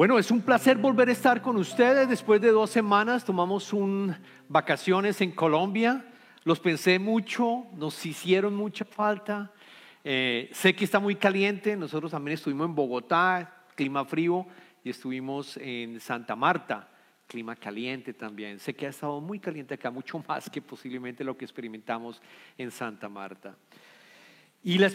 Bueno, es un placer volver a estar con ustedes. Después de dos semanas tomamos vacaciones en Colombia. Los pensé mucho, nos hicieron mucha falta. Eh, sé que está muy caliente. Nosotros también estuvimos en Bogotá, clima frío, y estuvimos en Santa Marta, clima caliente también. Sé que ha estado muy caliente acá, mucho más que posiblemente lo que experimentamos en Santa Marta. Y la,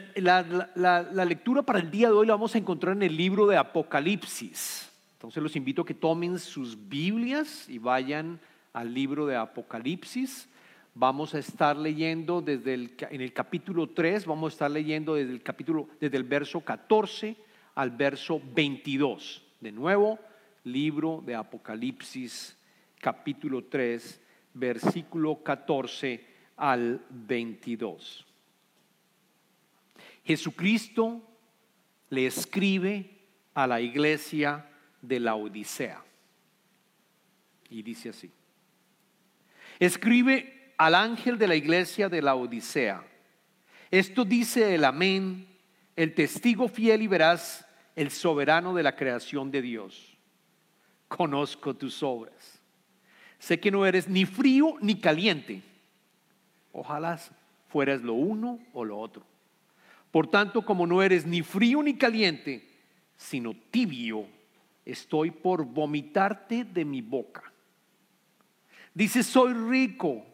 lectura para el día de hoy la vamos a encontrar en el libro de Apocalipsis. Entonces los invito a que tomen sus Biblias y vayan al libro de Apocalipsis. Vamos a estar leyendo desde el, en el capítulo 3, vamos a estar leyendo desde el capítulo, desde el verso 14 al verso 22. De nuevo, libro de Apocalipsis, capítulo 3, versículo 14 al 22. Jesucristo le escribe a la iglesia de la Odisea. Y dice así. Escribe al ángel de la iglesia de la Odisea. Esto dice el amén, el testigo fiel y verás, el soberano de la creación de Dios. Conozco tus obras. Sé que no eres ni frío ni caliente. Ojalá fueras lo uno o lo otro. Por tanto, como no eres ni frío ni caliente, sino tibio, estoy por vomitarte de mi boca. Dice, soy rico,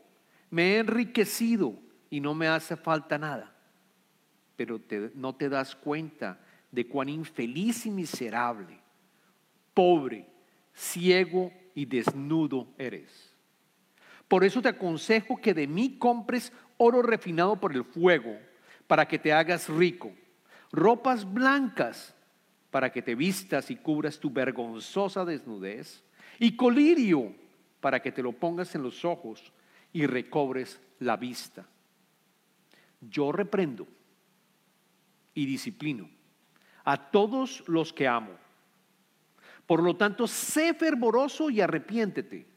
me he enriquecido y no me hace falta nada. Pero no te das cuenta de cuán infeliz y miserable, pobre, ciego y desnudo eres. Por eso te aconsejo que de mí compres oro refinado por el fuego para que te hagas rico, ropas blancas para que te vistas y cubras tu vergonzosa desnudez, y colirio para que te lo pongas en los ojos y recobres la vista. Yo reprendo y disciplino a todos los que amo. Por lo tanto, sé fervoroso y arrepiéntete.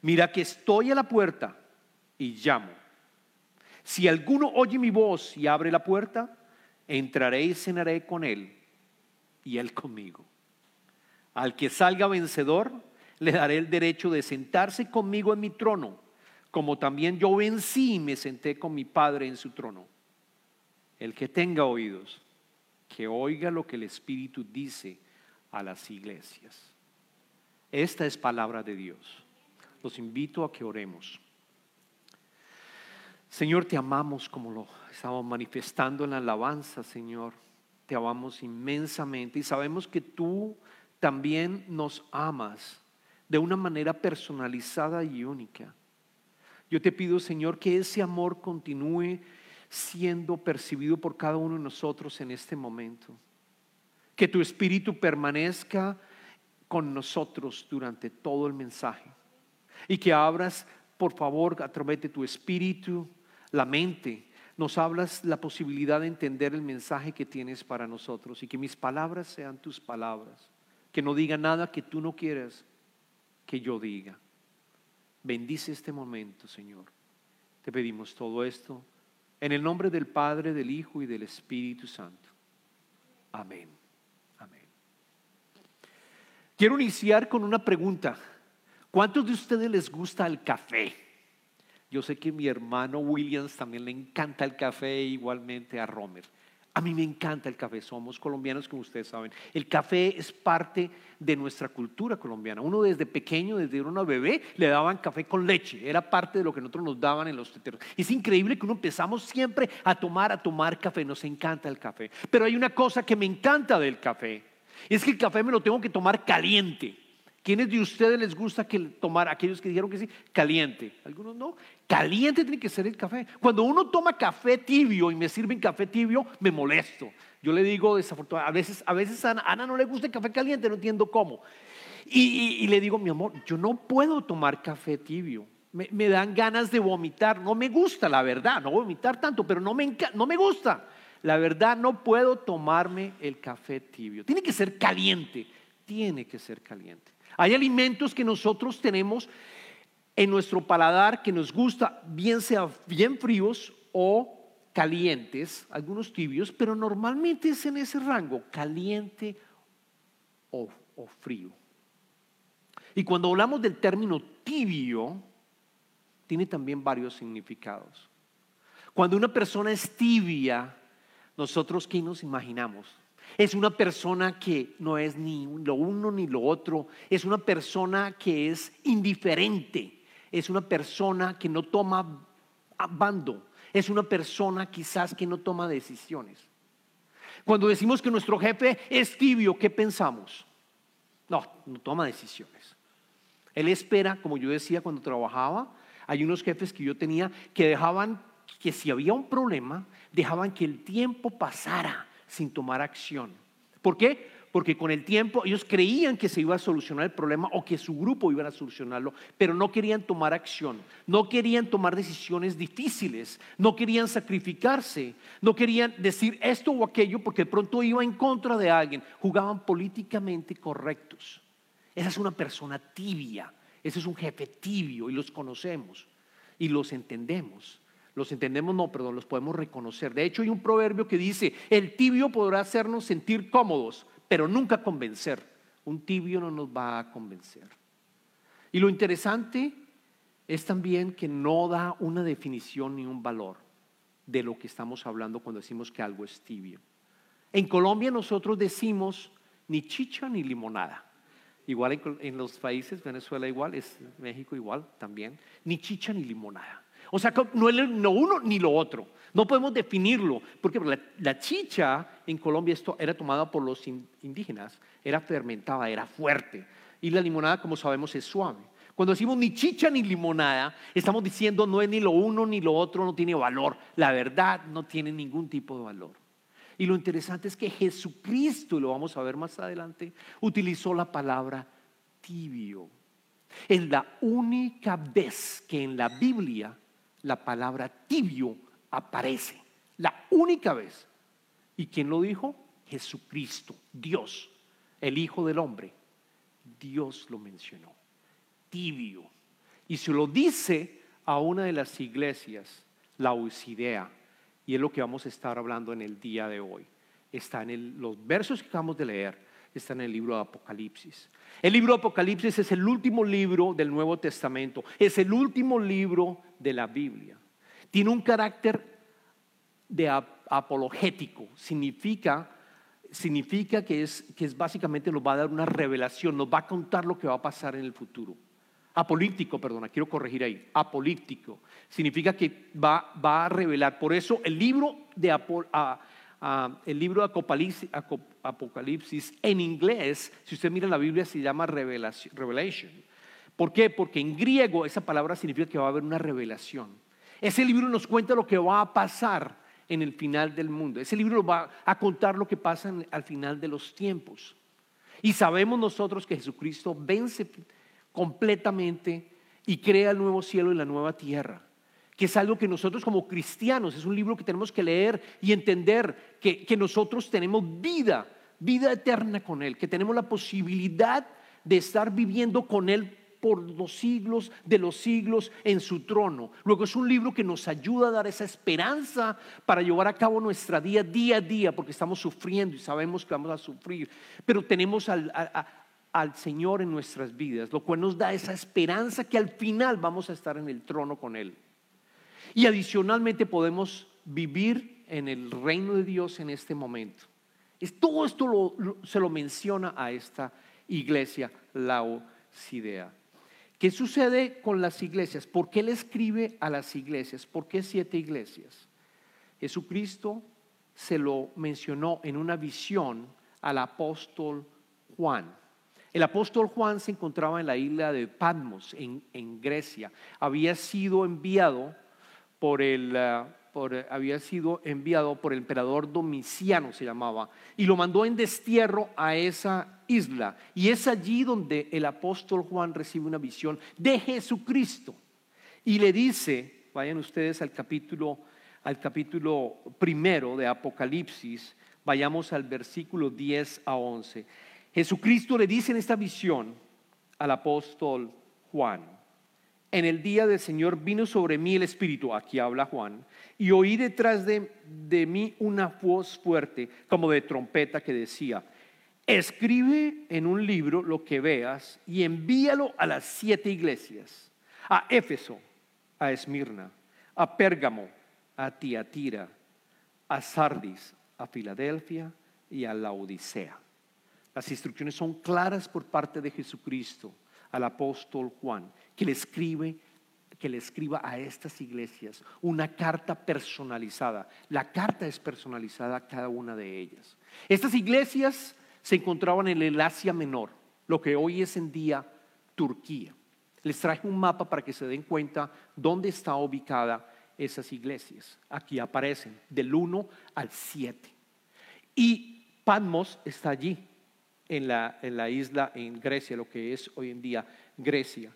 Mira que estoy a la puerta y llamo. Si alguno oye mi voz y abre la puerta, entraré y cenaré con él y él conmigo. Al que salga vencedor, le daré el derecho de sentarse conmigo en mi trono, como también yo vencí y me senté con mi Padre en su trono. El que tenga oídos, que oiga lo que el Espíritu dice a las iglesias. Esta es palabra de Dios. Los invito a que oremos. Señor, te amamos como lo estamos manifestando en la alabanza, Señor. Te amamos inmensamente y sabemos que tú también nos amas de una manera personalizada y única. Yo te pido, Señor, que ese amor continúe siendo percibido por cada uno de nosotros en este momento. Que tu espíritu permanezca con nosotros durante todo el mensaje. Y que abras, por favor, a través de tu espíritu, la mente, nos hablas la posibilidad de entender el mensaje que tienes para nosotros y que mis palabras sean tus palabras, que no diga nada que tú no quieras que yo diga. Bendice este momento, Señor. Te pedimos todo esto en el nombre del Padre, del Hijo y del Espíritu Santo. Amén. Amén. Quiero iniciar con una pregunta. ¿Cuántos de ustedes les gusta el café? Yo sé que mi hermano Williams también le encanta el café, igualmente a Romer. A mí me encanta el café, somos colombianos como ustedes saben. El café es parte de nuestra cultura colombiana. Uno desde pequeño, desde una bebé, le daban café con leche. Era parte de lo que nosotros nos daban en los teteros. Es increíble que uno empezamos siempre a tomar, a tomar café. Nos encanta el café. Pero hay una cosa que me encanta del café. Es que el café me lo tengo que tomar caliente. ¿Quiénes de ustedes les gusta que tomar, aquellos que dijeron que sí, caliente? Algunos no. Caliente tiene que ser el café. Cuando uno toma café tibio y me sirven café tibio, me molesto. Yo le digo desafortunadamente, a veces, a veces a Ana, no le gusta el café caliente, no entiendo cómo. Y, le digo, mi amor, yo no puedo tomar café tibio. Me, dan ganas de vomitar. No me gusta, la verdad, no vomitar tanto, pero no me, no me gusta. La verdad, no puedo tomarme el café tibio. Tiene que ser caliente. Tiene que ser caliente. Hay alimentos que nosotros tenemos en nuestro paladar que nos gusta, bien sea bien fríos o calientes, algunos tibios, pero normalmente es en ese rango, caliente o o frío. Y cuando hablamos del término tibio, tiene también varios significados. Cuando una persona es tibia, nosotros qué nos imaginamos? Es una persona que no es ni lo uno ni lo otro, es una persona que es indiferente, es una persona que no toma bando, es una persona quizás que no toma decisiones. Cuando decimos que nuestro jefe es tibio, ¿qué pensamos? No, no toma decisiones. Él espera, como yo decía cuando trabajaba, hay unos jefes que yo tenía que dejaban que si había un problema, dejaban que el tiempo pasara sin tomar acción. ¿Por qué? Porque con el tiempo ellos creían que se iba a solucionar el problema o que su grupo iba a solucionarlo, pero no querían tomar acción, no querían tomar decisiones difíciles, no querían sacrificarse, no querían decir esto o aquello porque pronto iba en contra de alguien, jugaban políticamente correctos. Esa es una persona tibia, ese es un jefe tibio y los conocemos y los entendemos. Los entendemos, no, perdón, los podemos reconocer. De hecho, hay un proverbio que dice, el tibio podrá hacernos sentir cómodos, pero nunca convencer. Un tibio no nos va a convencer. Y lo interesante es también que no da una definición ni un valor de lo que estamos hablando cuando decimos que algo es tibio. En Colombia nosotros decimos ni chicha ni limonada. Igual en, los países, Venezuela igual, es México igual también, ni chicha ni limonada. O sea, no es lo uno ni lo otro. No podemos definirlo, porque la, chicha en Colombia esto era tomada por los indígenas, era fermentada, era fuerte. Y la limonada, como sabemos, es suave. Cuando decimos ni chicha ni limonada, estamos diciendo no es ni lo uno ni lo otro, no tiene valor. La verdad no tiene ningún tipo de valor. Y lo interesante es que Jesucristo, y lo vamos a ver más adelante, utilizó la palabra tibio. Es la única vez que en la Biblia la palabra tibio aparece. La única vez. ¿Y quién lo dijo? Jesucristo, Dios, el Hijo del Hombre. Dios lo mencionó. Tibio. Y se lo dice a una de las iglesias, la Ucidea. Y es lo que vamos a estar hablando en el día de hoy. Está en los versos que acabamos de leer está en el libro de Apocalipsis. El libro de Apocalipsis es el último libro del Nuevo Testamento, es el último libro de la Biblia. Tiene un carácter de apologético, significa, significa que, es, que es básicamente nos va a dar una revelación, nos va a contar lo que va a pasar en el futuro. Apolíptico, perdona, quiero corregir ahí. Apolíptico significa que va, va a revelar. Por eso el libro de Apocalipsis el libro de Apocalipsis, en inglés, si usted mira la Biblia, se llama Revelation. ¿Por qué? Porque en griego esa palabra significa que va a haber una revelación. Ese libro nos cuenta lo que va a pasar en el final del mundo. Ese libro va a contar lo que pasa al final de los tiempos. Y sabemos nosotros que Jesucristo vence completamente y crea el nuevo cielo y la nueva tierra es algo que nosotros como cristianos, es un libro que tenemos que leer y entender que, nosotros tenemos vida, vida eterna con Él, que tenemos la posibilidad de estar viviendo con Él por los siglos de los siglos en su trono. Luego es un libro que nos ayuda a dar esa esperanza para llevar a cabo nuestra día día a día, porque estamos sufriendo y sabemos que vamos a sufrir, pero tenemos al Señor en nuestras vidas, lo cual nos da esa esperanza que al final vamos a estar en el trono con Él. Y adicionalmente podemos vivir en el reino de Dios en este momento. Todo esto se lo menciona a esta iglesia Laodicea. ¿Qué sucede con las iglesias? ¿Por qué le escribe a las iglesias? ¿Por qué siete iglesias? Jesucristo se lo mencionó en una visión al apóstol Juan. El apóstol Juan se encontraba en la isla de Patmos, en Grecia. Había sido enviado por el, eh, por, había sido enviado por el emperador Domiciano, se llamaba, y lo mandó en destierro a esa isla. Y es allí donde el apóstol Juan recibe una visión de Jesucristo. Y le dice, vayan ustedes al capítulo, al capítulo primero de Apocalipsis, vayamos al versículo 10 a 11. Jesucristo le dice en esta visión al apóstol Juan, en el día del Señor vino sobre mí el Espíritu, aquí habla Juan, y oí detrás de, mí una voz fuerte, como de trompeta, que decía, escribe en un libro lo que veas y envíalo a las siete iglesias, a Éfeso, a Esmirna, a Pérgamo, a Tiatira, a Sardis, a Filadelfia y a la Odisea. Las instrucciones son claras por parte de Jesucristo al apóstol Juan, que le escribe que le escriba a estas iglesias una carta personalizada. La carta es personalizada a cada una de ellas. Estas iglesias se encontraban en el Asia Menor, lo que hoy es en día Turquía. Les traje un mapa para que se den cuenta dónde está ubicada esas iglesias. Aquí aparecen del 1 al 7. Y Patmos está allí, en la, en la isla, en Grecia, lo que es hoy en día Grecia.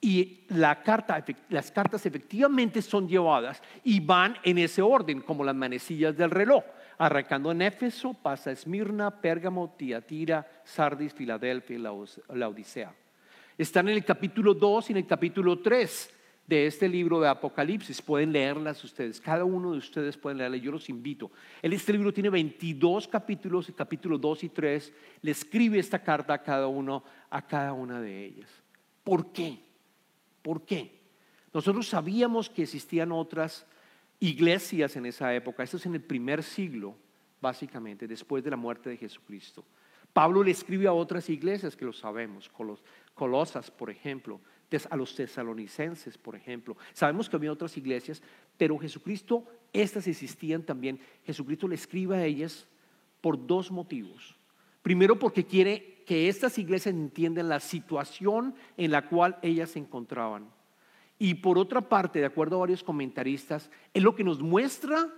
Y la carta, las cartas efectivamente son llevadas y van en ese orden, como las manecillas del reloj. Arrancando en Éfeso, pasa Esmirna, Pérgamo, Tiatira, Sardis, Filadelfia y la Odisea. Están en el capítulo 2 y en el capítulo 3 de este libro de Apocalipsis. Pueden leerlas ustedes, cada uno de ustedes pueden leerlas, yo los invito. Este libro tiene 22 capítulos, y capítulo 2 y 3 le escribe esta carta a cada uno, a cada una de ellas. ¿Por qué? ¿Por qué? Nosotros sabíamos que existían otras iglesias en esa época, esto es en el primer siglo, básicamente, después de la muerte de Jesucristo. Pablo le escribe a otras iglesias que lo sabemos, Colosas, por ejemplo, a los tesalonicenses, por ejemplo. Sabemos que había otras iglesias, pero Jesucristo, estas existían también. Jesucristo le escribe a ellas por dos motivos. Primero porque quiere que estas iglesias entiendan la situación en la cual ellas se encontraban. Y por otra parte, de acuerdo a varios comentaristas, es lo que nos muestra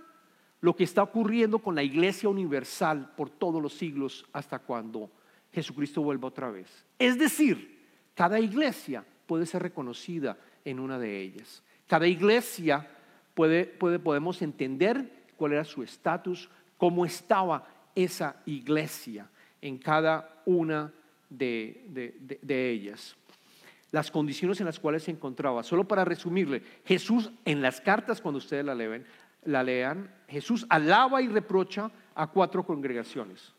lo que está ocurriendo con la iglesia universal por todos los siglos hasta cuando Jesucristo vuelva otra vez. Es decir, cada iglesia puede ser reconocida en una de ellas. Cada iglesia puede, puede podemos entender cuál era su estatus, cómo estaba esa iglesia en cada una de, ellas. Las condiciones en las cuales se encontraba. Solo para resumirle, Jesús en las cartas, cuando ustedes la, leen, la lean, Jesús alaba y reprocha a cuatro congregaciones.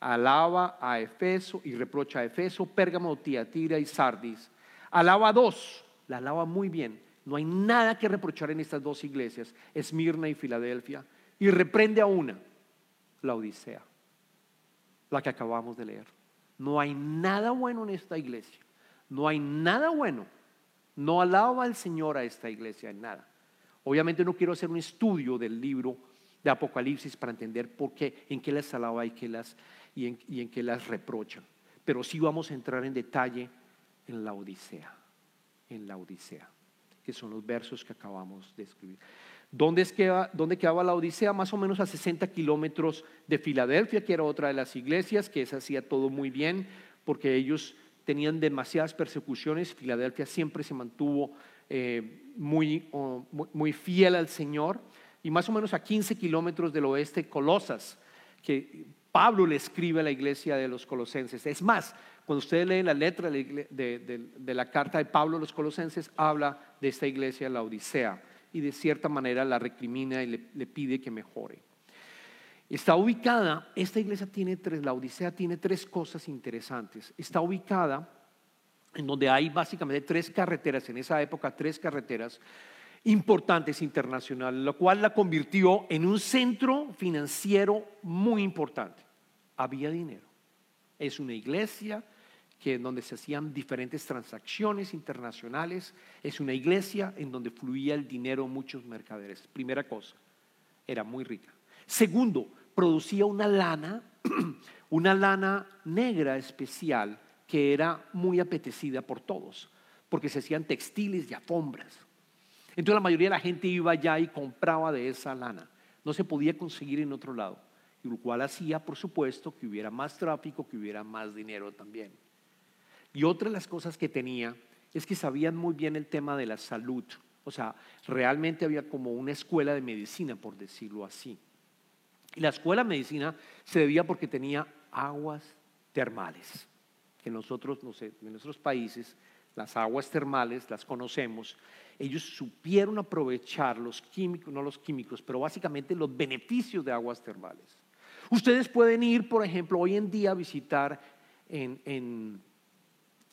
Alaba a Efeso y reprocha a Efeso, Pérgamo, Tiatira y Sardis. Alaba dos, la alaba muy bien. No hay nada que reprochar en estas dos iglesias, Esmirna y Filadelfia. Y reprende a una, la Odisea, la que acabamos de leer. No hay nada bueno en esta iglesia. No hay nada bueno. No alaba al Señor a esta iglesia en nada. Obviamente no quiero hacer un estudio del libro de Apocalipsis para entender por qué, en qué las alaba y, qué las, y, en, y en qué las reprocha. Pero sí vamos a entrar en detalle en la Odisea, en la Odisea, que son los versos que acabamos de escribir. ¿Dónde, es ¿Dónde quedaba la Odisea? Más o menos a 60 kilómetros de Filadelfia, que era otra de las iglesias, que se hacía todo muy bien, porque ellos tenían demasiadas persecuciones. Filadelfia siempre se mantuvo eh, muy, muy fiel al Señor. Y más o menos a 15 kilómetros del oeste, Colosas, que Pablo le escribe a la iglesia de los colosenses. Es más, cuando ustedes leen la letra de, la carta de Pablo a los colosenses, habla de esta iglesia, la Odisea, y de cierta manera la recrimina y le, pide que mejore. Está ubicada, esta iglesia tiene tres, la Odisea tiene tres cosas interesantes. Está ubicada en donde hay básicamente tres carreteras, en esa época tres carreteras importantes internacionales, lo cual la convirtió en un centro financiero muy importante. Había dinero. Es una iglesia que en donde se hacían diferentes transacciones internacionales, es una iglesia en donde fluía el dinero muchos mercaderes. Primera cosa, era muy rica. Segundo, producía una lana, una lana negra especial que era muy apetecida por todos, porque se hacían textiles y alfombras. Entonces la mayoría de la gente iba allá y compraba de esa lana. No se podía conseguir en otro lado, lo cual hacía, por supuesto, que hubiera más tráfico, que hubiera más dinero también. Y otra de las cosas que tenía es que sabían muy bien el tema de la salud. O sea, realmente había como una escuela de medicina, por decirlo así. Y la escuela de medicina se debía porque tenía aguas termales, que nosotros, no sé, en nuestros países, las aguas termales las conocemos. Ellos supieron aprovechar los químicos, no los químicos, pero básicamente los beneficios de aguas termales. Ustedes pueden ir, por ejemplo, hoy en día a visitar en, en,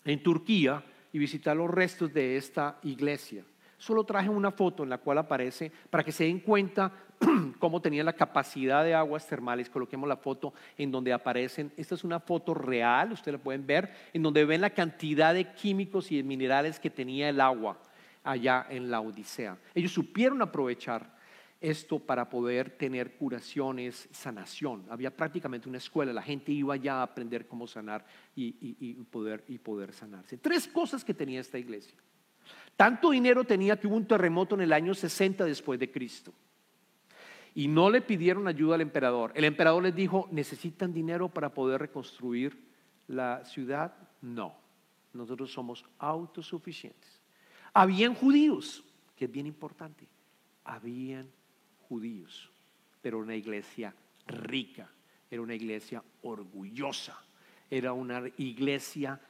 en Turquía y visitar los restos de esta iglesia. Solo traje una foto en la cual aparece para que se den cuenta cómo tenía la capacidad de aguas termales. Coloquemos la foto en donde aparecen. Esta es una foto real, ustedes la pueden ver, en donde ven la cantidad de químicos y de minerales que tenía el agua allá en la Odisea. Ellos supieron aprovechar esto para poder tener curaciones, sanación. Había prácticamente una escuela, la gente iba ya a aprender cómo sanar y, poder, y poder sanarse. Tres cosas que tenía esta iglesia. Tanto dinero tenía que hubo un terremoto en el año 60 después de Cristo. Y no le pidieron ayuda al emperador. El emperador les dijo, ¿necesitan dinero para poder reconstruir la ciudad? No, nosotros somos autosuficientes. Habían judíos, que es bien importante. Habían judíos, pero una iglesia rica, era una iglesia orgullosa, era una iglesia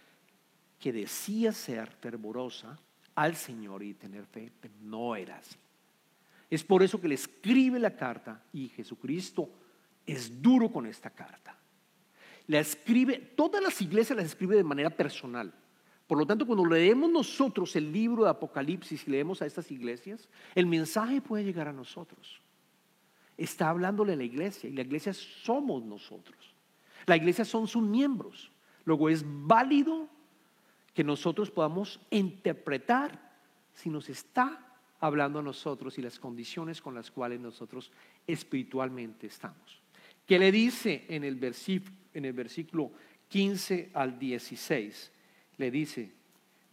que decía ser fervorosa al Señor y tener fe, pero no era así. Es por eso que le escribe la carta y Jesucristo es duro con esta carta. La escribe, todas las iglesias las escribe de manera personal. Por lo tanto, cuando leemos nosotros el libro de Apocalipsis y leemos a estas iglesias, el mensaje puede llegar a nosotros. Está hablándole a la iglesia y la iglesia somos nosotros. La iglesia son sus miembros. Luego es válido que nosotros podamos interpretar si nos está hablando a nosotros y las condiciones con las cuales nosotros espiritualmente estamos. ¿Qué le dice en el, versículo, en el versículo 15 al 16? le dice,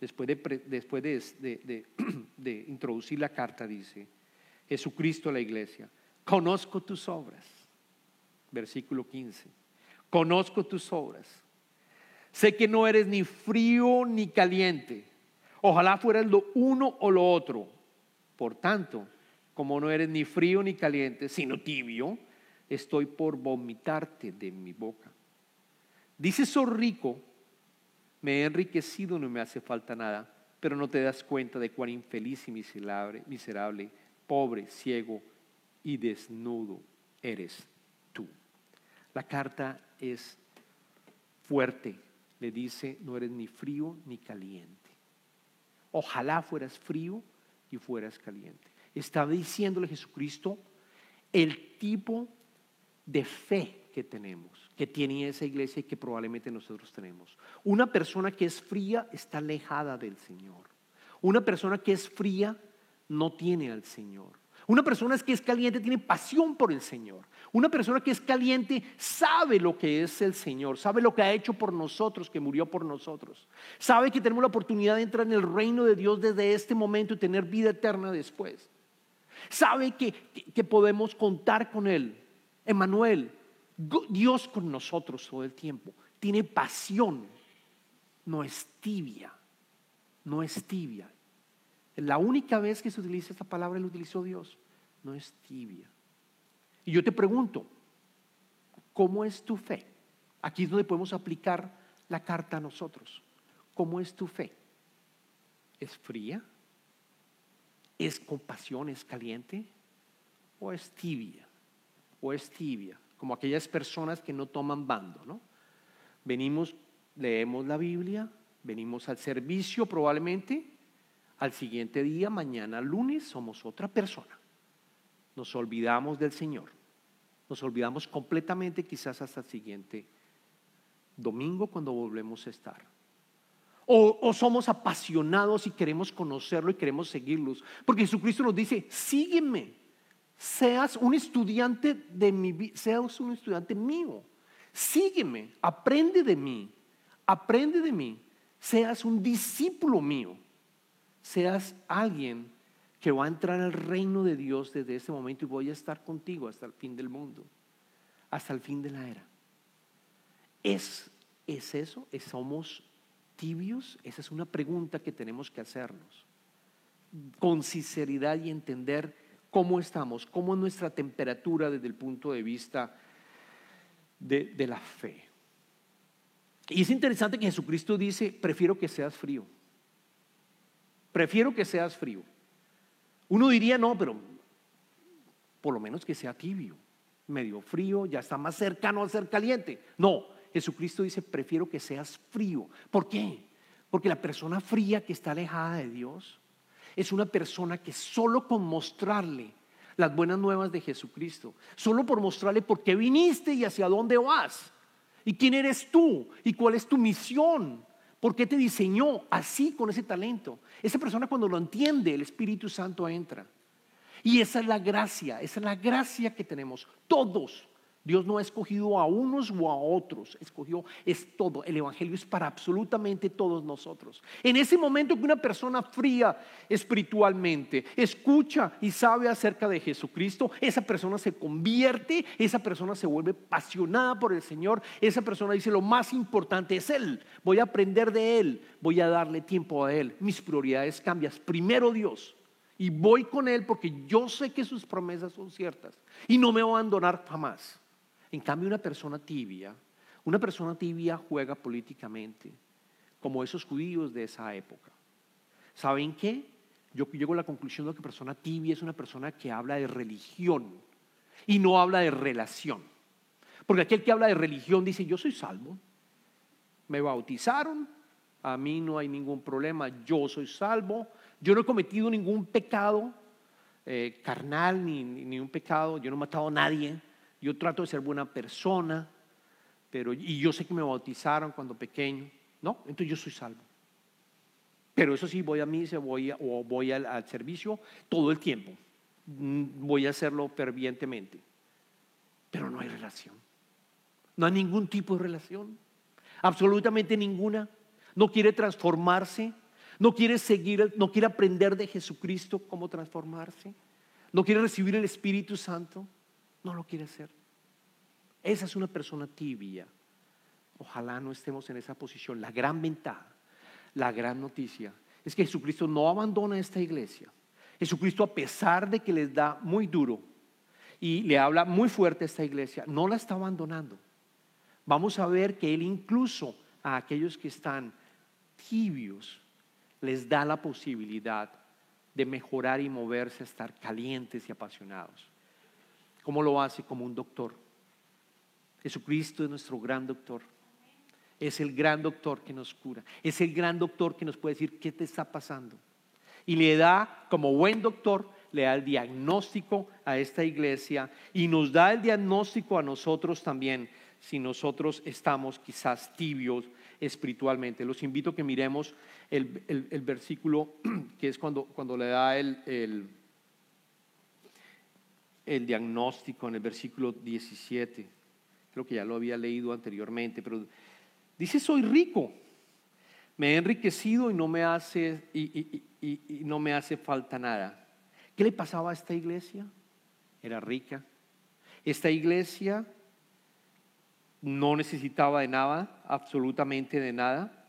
después, de, de, introducir la carta, dice, Jesucristo a la iglesia, conozco tus obras, versículo 15, conozco tus obras, sé que no eres ni frío ni caliente, ojalá fueras lo uno o lo otro, por tanto, como no eres ni frío ni caliente, sino tibio, estoy por vomitarte de mi boca. Dice, soy rico. Me he enriquecido, no me hace falta nada, pero no te das cuenta de cuán infeliz y miserable, miserable, pobre, ciego y desnudo eres tú. La carta es fuerte, le dice, no eres ni frío ni caliente. Ojalá fueras frío y fueras caliente. Estaba diciéndole Jesucristo el tipo de fe que tenemos, que tiene esa iglesia y que probablemente nosotros tenemos. Una persona que es fría está alejada del Señor. Una persona que es fría no tiene al Señor. Una persona que es caliente tiene pasión por el Señor. Una persona que es caliente sabe lo que es el Señor, sabe lo que ha hecho por nosotros, que murió por nosotros. Sabe que tenemos la oportunidad de entrar en el reino de Dios desde este momento y tener vida eterna después. Sabe que, que podemos contar con Él. Emanuel, Dios con nosotros todo el tiempo. Tiene pasión. No es tibia. No es tibia. La única vez que se utiliza esta palabra la utilizó Dios. No es tibia. Y yo te pregunto, ¿cómo es tu fe? Aquí es donde podemos aplicar la carta a nosotros. ¿Cómo es tu fe? ¿Es fría? ¿Es compasión? ¿Es caliente? ¿O es tibia? ¿O es tibia? como aquellas personas que no toman bando, ¿no? Venimos, leemos la Biblia, venimos al servicio probablemente, al siguiente día, mañana lunes, somos otra persona. Nos olvidamos del Señor. Nos olvidamos completamente quizás hasta el siguiente domingo cuando volvemos a estar. O, somos apasionados y queremos conocerlo y queremos seguirlos. Porque Jesucristo nos dice, sígueme seas un estudiante de mi seas un estudiante mío. Sígueme, aprende de mí, aprende de mí, seas un discípulo mío, seas alguien que va a entrar al reino de Dios desde este momento y voy a estar contigo hasta el fin del mundo, hasta el fin de la era. ¿Es, es eso? ¿Somos tibios? Esa es una pregunta que tenemos que hacernos con sinceridad y entender cómo estamos, cómo es nuestra temperatura desde el punto de vista de, la fe. Y es interesante que Jesucristo dice, prefiero que seas frío. Prefiero que seas frío. Uno diría, no, pero por lo menos que sea tibio. medio frío, ya está más cercano a ser caliente. No, Jesucristo dice, prefiero que seas frío. ¿Por qué? Porque la persona fría que está alejada de Dios es una persona que solo con mostrarle las buenas nuevas de Jesucristo, solo por mostrarle por qué viniste y hacia dónde vas, y quién eres tú, y cuál es tu misión, por qué te diseñó así con ese talento. Esa persona cuando lo entiende, el Espíritu Santo entra. Y esa es la gracia, esa es la gracia que tenemos todos Dios no ha escogido a unos o a otros, escogió es todo. El Evangelio es para absolutamente todos nosotros. En ese momento que una persona fría espiritualmente escucha y sabe acerca de Jesucristo, esa persona se convierte, esa persona se vuelve apasionada por el Señor, esa persona dice lo más importante es Él, voy a aprender de Él, voy a darle tiempo a Él, mis prioridades cambian, primero Dios. Y voy con Él porque yo sé que sus promesas son ciertas y no me voy a abandonar jamás. En cambio, una persona tibia, una persona tibia juega políticamente, como esos judíos de esa época. ¿Saben qué? Yo llego a la conclusión de que persona tibia es una persona que habla de religión y no habla de relación. Porque aquel que habla de religión dice, yo soy salvo, me bautizaron, a mí no hay ningún problema, yo soy salvo, yo no he cometido ningún pecado eh, carnal ni, ni, un pecado, yo no he matado a nadie, yo trato de ser buena persona, pero, y yo sé que me bautizaron cuando pequeño, ¿no? Entonces yo soy salvo. Pero eso sí, voy a misa voy o voy al, al servicio todo el tiempo. Mm, voy a hacerlo fervientemente. Pero no hay relación. No hay ningún tipo de relación. Absolutamente ninguna. No quiere transformarse. No quiere seguir, no quiere aprender de Jesucristo cómo transformarse. No quiere recibir el Espíritu Santo. No lo quiere hacer. Esa es una persona tibia. Ojalá no estemos en esa posición. La gran ventaja, la gran noticia, es que Jesucristo no abandona esta iglesia. Jesucristo, a pesar de que les da muy duro y le habla muy fuerte a esta iglesia, no la está abandonando. Vamos a ver que Él incluso a aquellos que están tibios les da la posibilidad de mejorar y moverse estar calientes y apasionados. ¿Cómo lo hace? Como un doctor. Jesucristo es nuestro gran doctor. Es el gran doctor que nos cura. Es el gran doctor que nos puede decir qué te está pasando. Y le da, como buen doctor, le da el diagnóstico a esta iglesia y nos da el diagnóstico a nosotros también si nosotros estamos quizás tibios espiritualmente. Los invito a que miremos el, versículo que es cuando, cuando le da el el diagnóstico en el versículo 17. Creo que ya lo había leído anteriormente, pero dice, soy rico, me he enriquecido y no me hace, y, no me hace falta nada. ¿Qué le pasaba a esta iglesia? Era rica. Esta iglesia no necesitaba de nada, absolutamente de nada,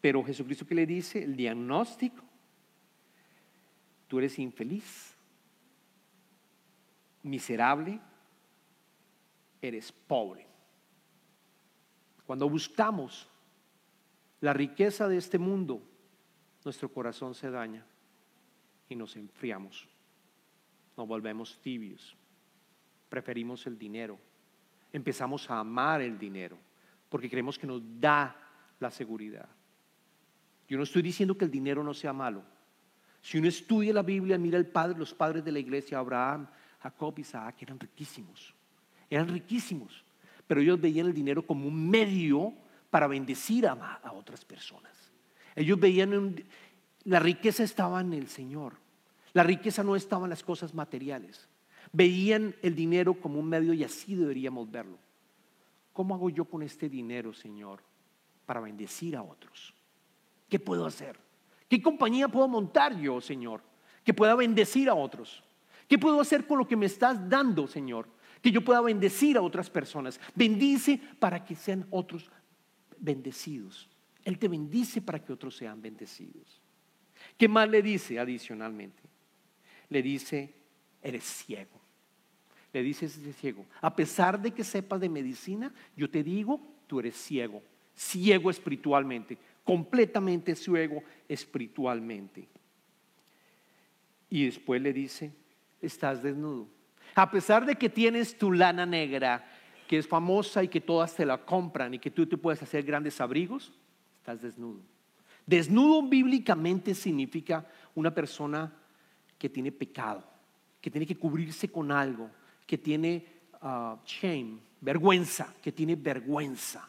pero Jesucristo que le dice, el diagnóstico, tú eres infeliz miserable, eres pobre. Cuando buscamos la riqueza de este mundo, nuestro corazón se daña y nos enfriamos, nos volvemos tibios, preferimos el dinero, empezamos a amar el dinero porque creemos que nos da la seguridad. Yo no estoy diciendo que el dinero no sea malo. Si uno estudia la Biblia, mira el padre, los padres de la iglesia, Abraham, Jacob y Isaac eran riquísimos, eran riquísimos, pero ellos veían el dinero como un medio para bendecir a, otras personas. Ellos veían, la riqueza estaba en el Señor, la riqueza no estaba en las cosas materiales. Veían el dinero como un medio y así deberíamos verlo. ¿Cómo hago yo con este dinero, Señor, para bendecir a otros? ¿Qué puedo hacer? ¿Qué compañía puedo montar yo, Señor, que pueda bendecir a otros? ¿Qué puedo hacer con lo que me estás dando, Señor? Que yo pueda bendecir a otras personas. Bendice para que sean otros bendecidos. Él te bendice para que otros sean bendecidos. ¿Qué más le dice adicionalmente? Le dice, eres ciego. Le dice ese ciego, a pesar de que sepas de medicina, yo te digo, tú eres ciego, ciego espiritualmente, completamente ciego espiritualmente. Y después le dice, estás desnudo. A pesar de que tienes tu lana negra, que es famosa y que todas te la compran y que tú te puedes hacer grandes abrigos, estás desnudo. Desnudo bíblicamente significa una persona que tiene pecado, que tiene que cubrirse con algo, que tiene ah, shame, vergüenza, que tiene vergüenza.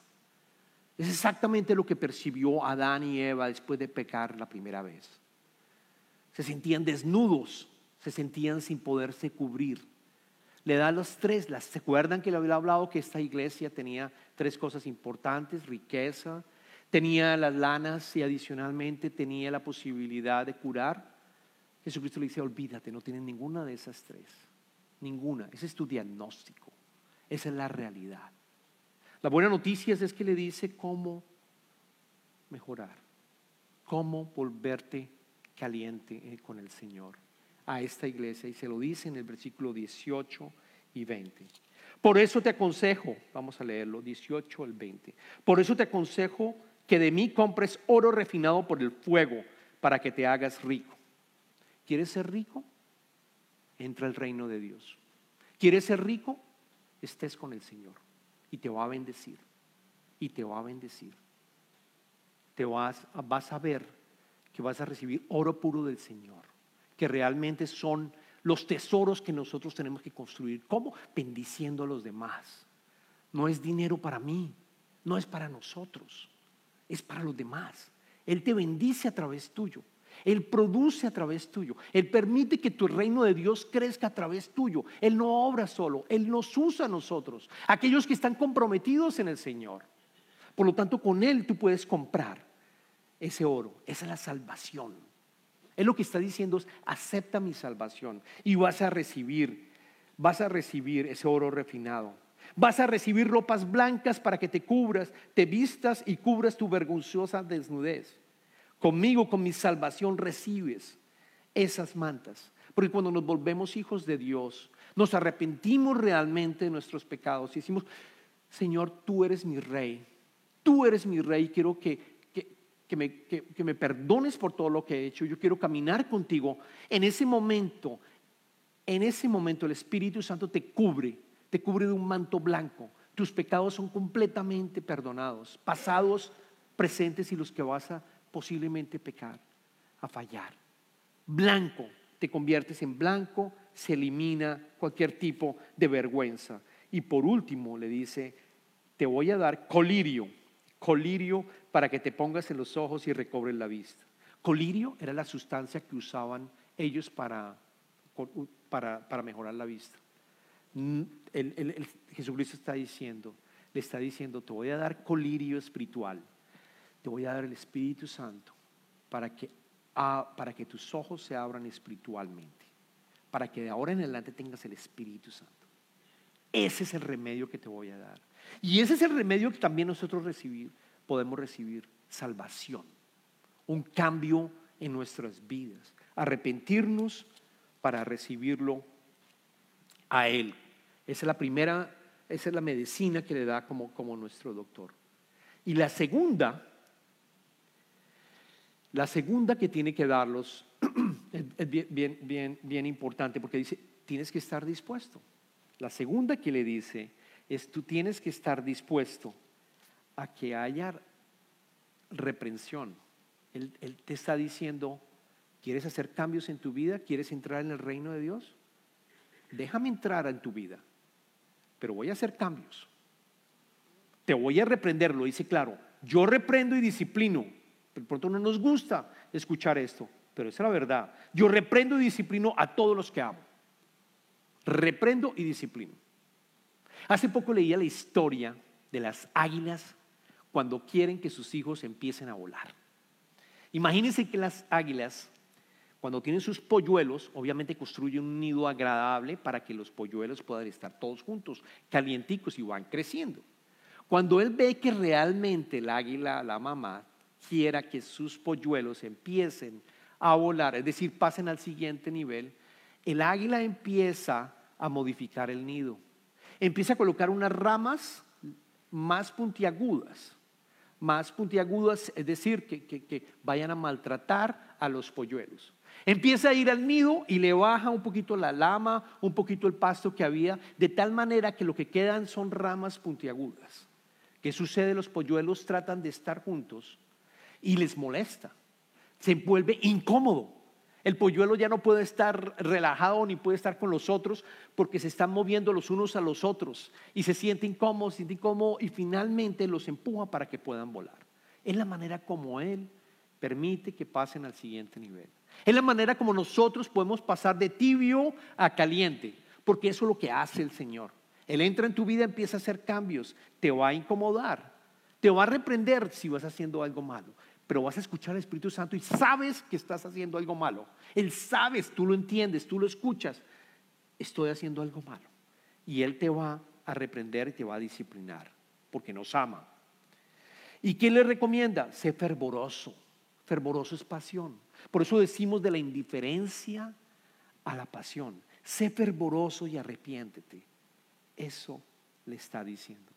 Es exactamente lo que percibió Adán y Eva después de pecar la primera vez. Se sentían desnudos, se sentían sin poderse cubrir. Le da los tres, las, ¿se acuerdan que le había hablado que esta iglesia tenía tres cosas importantes? Riqueza, tenía las lanas y adicionalmente tenía la posibilidad de curar. Jesucristo le dice, olvídate, no tienen ninguna de esas tres. Ninguna. Ese es tu diagnóstico. Esa es la realidad. La buena noticia es que le dice cómo mejorar, cómo volverte caliente eh, con el Señor a esta iglesia. Y se lo dice en el versículo 18 y 20. Por eso te aconsejo, vamos a leerlo, 18 al 20. Por eso te aconsejo que de mí compres oro refinado por el fuego para que te hagas rico. ¿Quieres ser rico? Entra al reino de Dios. ¿Quieres ser rico? Estés con el Señor y te va a bendecir. Y te va a bendecir. Te vas, vas a ver que vas a recibir oro puro del Señor, que realmente son los tesoros que nosotros tenemos que construir. ¿Cómo? Bendiciendo a los demás. No es dinero para mí, no es para nosotros es para los demás. Él te bendice a través tuyo. Él produce a través tuyo. Él permite que tu reino de Dios crezca a través tuyo. Él no obra solo, Él nos usa a nosotros, aquellos que están comprometidos en el Señor. Por lo tanto, con Él tú puedes comprar ese oro. Esa es la salvación. Él lo que está diciendo es, acepta mi salvación y vas a recibir, vas a recibir ese oro refinado. Vas a recibir ropas blancas para que te cubras, te vistas y cubras tu vergonzosa desnudez. Conmigo, con mi salvación, recibes esas mantas. Porque cuando nos volvemos hijos de Dios, nos arrepentimos realmente de nuestros pecados y decimos, Señor, tú eres mi rey, tú eres mi rey, quiero que, que, me, que perdones por todo lo que he hecho, yo quiero caminar contigo. En ese momento, en ese momento el Espíritu Santo te cubre te cubre de un manto blanco. Tus pecados son completamente perdonados, pasados, presentes y los que vas a posiblemente pecar, a fallar. Blanco, te conviertes en blanco, se elimina cualquier tipo de vergüenza. Y por último le dice, te voy a dar colirio, colirio para que te pongas en los ojos y recobres la vista. Colirio era la sustancia que usaban ellos para, para, para mejorar la vista el, Jesucristo está diciendo, le está diciendo, te voy a dar colirio espiritual, te voy a dar el Espíritu Santo para que, para que tus ojos se abran espiritualmente, para que de ahora en adelante tengas el Espíritu Santo. Ese es el remedio que te voy a dar. Y ese es el remedio que también nosotros podemos recibir salvación, un cambio en nuestras vidas, arrepentirnos para recibirlo a Él esa es la primera, esa es la medicina que le da como, como nuestro doctor. Y la segunda, la segunda que tiene que darlos es bien, bien, bien importante porque dice, tienes que estar dispuesto. La segunda que le dice es, tú tienes que estar dispuesto a que haya reprensión. Él, te está diciendo, ¿quieres hacer cambios en tu vida? ¿Quieres entrar en el reino de Dios? Déjame entrar en tu vida pero voy a hacer cambios. Te voy a reprender, lo dice claro. Yo reprendo y disciplino. De pronto no nos gusta escuchar esto, pero esa es la verdad. Yo reprendo y disciplino a todos los que amo. Reprendo y disciplino. Hace poco leía la historia de las águilas cuando quieren que sus hijos empiecen a volar. Imagínense que las águilas cuando tienen sus polluelos, obviamente construyen un nido agradable para que los polluelos puedan estar todos juntos, calienticos y van creciendo. Cuando él ve que realmente el águila, la mamá, quiera que sus polluelos empiecen a volar, es decir, pasen al siguiente nivel, el águila empieza a modificar el nido. Empieza a colocar unas ramas más puntiagudas, más puntiagudas, es decir, que, vayan a maltratar a los polluelos. Empieza a ir al nido y le baja un poquito la lama, un poquito el pasto que había, de tal manera que lo que quedan son ramas puntiagudas. ¿Qué sucede? Los polluelos tratan de estar juntos y les molesta. Se vuelve incómodo. El polluelo ya no puede estar relajado ni puede estar con los otros porque se están moviendo los unos a los otros y se siente incómodo, se siente incómodo y finalmente los empuja para que puedan volar. Es la manera como él permite que pasen al siguiente nivel. Es la manera como nosotros podemos pasar de tibio a caliente, porque eso es lo que hace el Señor. Él entra en tu vida, empieza a hacer cambios, te va a incomodar, te va a reprender si vas haciendo algo malo, pero vas a escuchar al Espíritu Santo y sabes que estás haciendo algo malo. Él sabes, tú lo entiendes, tú lo escuchas, estoy haciendo algo malo. Y Él te va a reprender y te va a disciplinar, porque nos ama. ¿Y qué le recomienda? Sé fervoroso. Fervoroso es pasión. Por eso decimos de la indiferencia a la pasión. Sé fervoroso y arrepiéntete. Eso le está diciendo.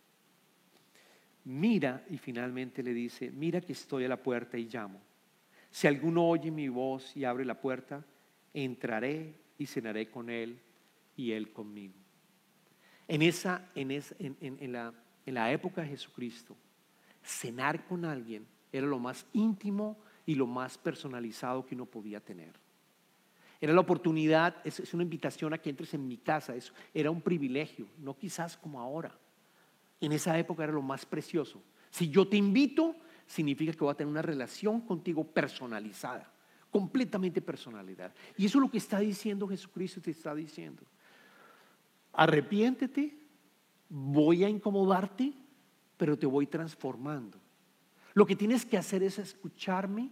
Mira, y finalmente le dice, mira que estoy a la puerta y llamo. Si alguno oye mi voz y abre la puerta, entraré y cenaré con él y él conmigo. En, esa, en, en, la, en la época de Jesucristo, cenar con alguien era lo más íntimo y lo más personalizado que uno podía tener. Era la oportunidad, es, una invitación a que entres en mi casa, eso era un privilegio, no quizás como ahora. En esa época era lo más precioso. Si yo te invito, significa que voy a tener una relación contigo personalizada, completamente personalidad. Y eso es lo que está diciendo Jesucristo, te está diciendo. Arrepiéntete, voy a incomodarte, pero te voy transformando. Lo que tienes que hacer es escucharme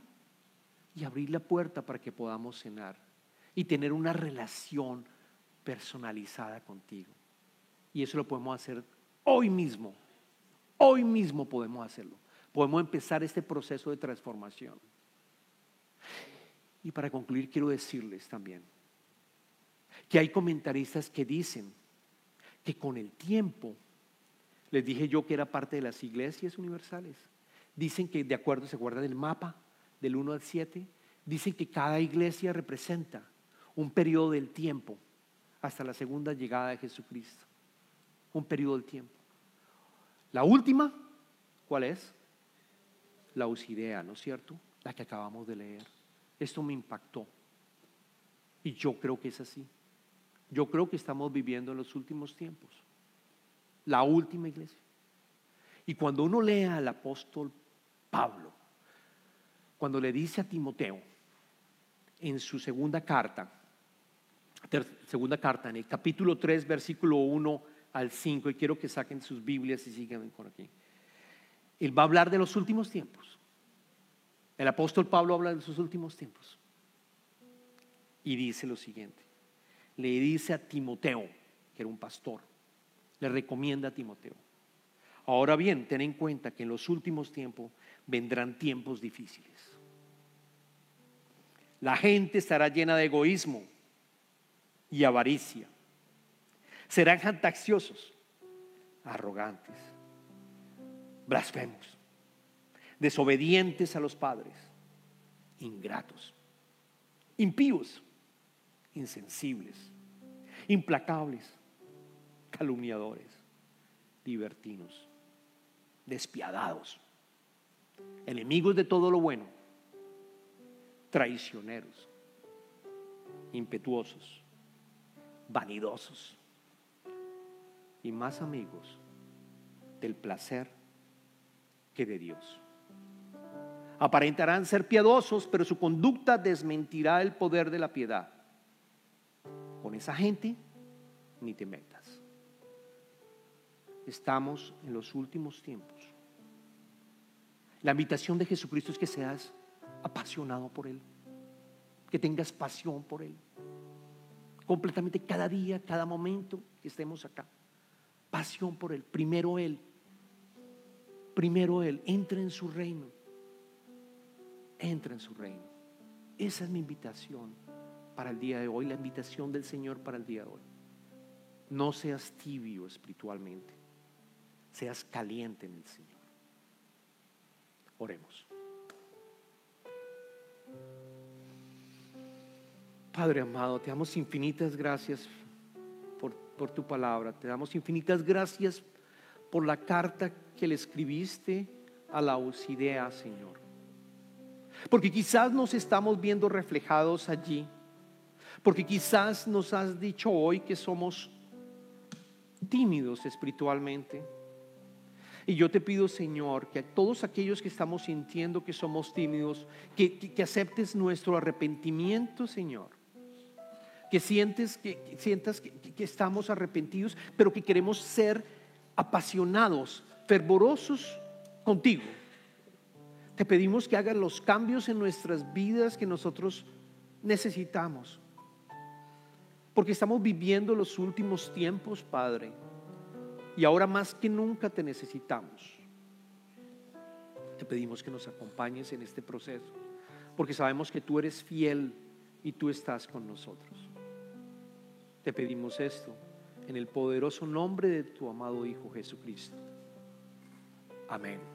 y abrir la puerta para que podamos cenar y tener una relación personalizada contigo. Y eso lo podemos hacer hoy mismo. Hoy mismo podemos hacerlo. Podemos empezar este proceso de transformación. Y para concluir quiero decirles también que hay comentaristas que dicen que con el tiempo, les dije yo que era parte de las iglesias universales, Dicen que de acuerdo, se guarda del mapa, del 1 al 7, dicen que cada iglesia representa un periodo del tiempo hasta la segunda llegada de Jesucristo. Un periodo del tiempo. La última, ¿cuál es? La Usidea, ¿no es cierto? La que acabamos de leer. Esto me impactó. Y yo creo que es así. Yo creo que estamos viviendo en los últimos tiempos. La última iglesia. Y cuando uno lea al apóstol Pablo, cuando le dice a Timoteo en su segunda carta, segunda carta, en el capítulo 3, versículo 1 al 5, y quiero que saquen sus Biblias y sigan por aquí. Él va a hablar de los últimos tiempos. El apóstol Pablo habla de sus últimos tiempos. Y dice lo siguiente. Le dice a Timoteo, que era un pastor, le recomienda a Timoteo. Ahora bien, ten en cuenta que en los últimos tiempos vendrán tiempos difíciles. La gente estará llena de egoísmo y avaricia. Serán jactanciosos, arrogantes, blasfemos, desobedientes a los padres, ingratos, impíos, insensibles, implacables, calumniadores, libertinos, despiadados enemigos de todo lo bueno, traicioneros, impetuosos, vanidosos y más amigos del placer que de Dios. Aparentarán ser piadosos, pero su conducta desmentirá el poder de la piedad. Con esa gente ni te metas. Estamos en los últimos tiempos. La invitación de Jesucristo es que seas apasionado por Él, que tengas pasión por Él. Completamente cada día, cada momento que estemos acá. Pasión por Él. Primero Él. Primero Él. Entra en su reino. Entra en su reino. Esa es mi invitación para el día de hoy, la invitación del Señor para el día de hoy. No seas tibio espiritualmente, seas caliente en el Señor. Oremos. Padre amado, te damos infinitas gracias por, tu palabra. Te damos infinitas gracias por la carta que le escribiste a la Osidea, Señor. Porque quizás nos estamos viendo reflejados allí. Porque quizás nos has dicho hoy que somos tímidos espiritualmente. Y yo te pido, Señor, que a todos aquellos que estamos sintiendo que somos tímidos, que, aceptes nuestro arrepentimiento, Señor. Que sientes que, sientas que, que estamos arrepentidos, pero que queremos ser apasionados, fervorosos contigo. Te pedimos que hagas los cambios en nuestras vidas que nosotros necesitamos. Porque estamos viviendo los últimos tiempos, Padre. Y ahora más que nunca te necesitamos. Te pedimos que nos acompañes en este proceso. Porque sabemos que tú eres fiel y tú estás con nosotros. Te pedimos esto en el poderoso nombre de tu amado Hijo Jesucristo. Amén.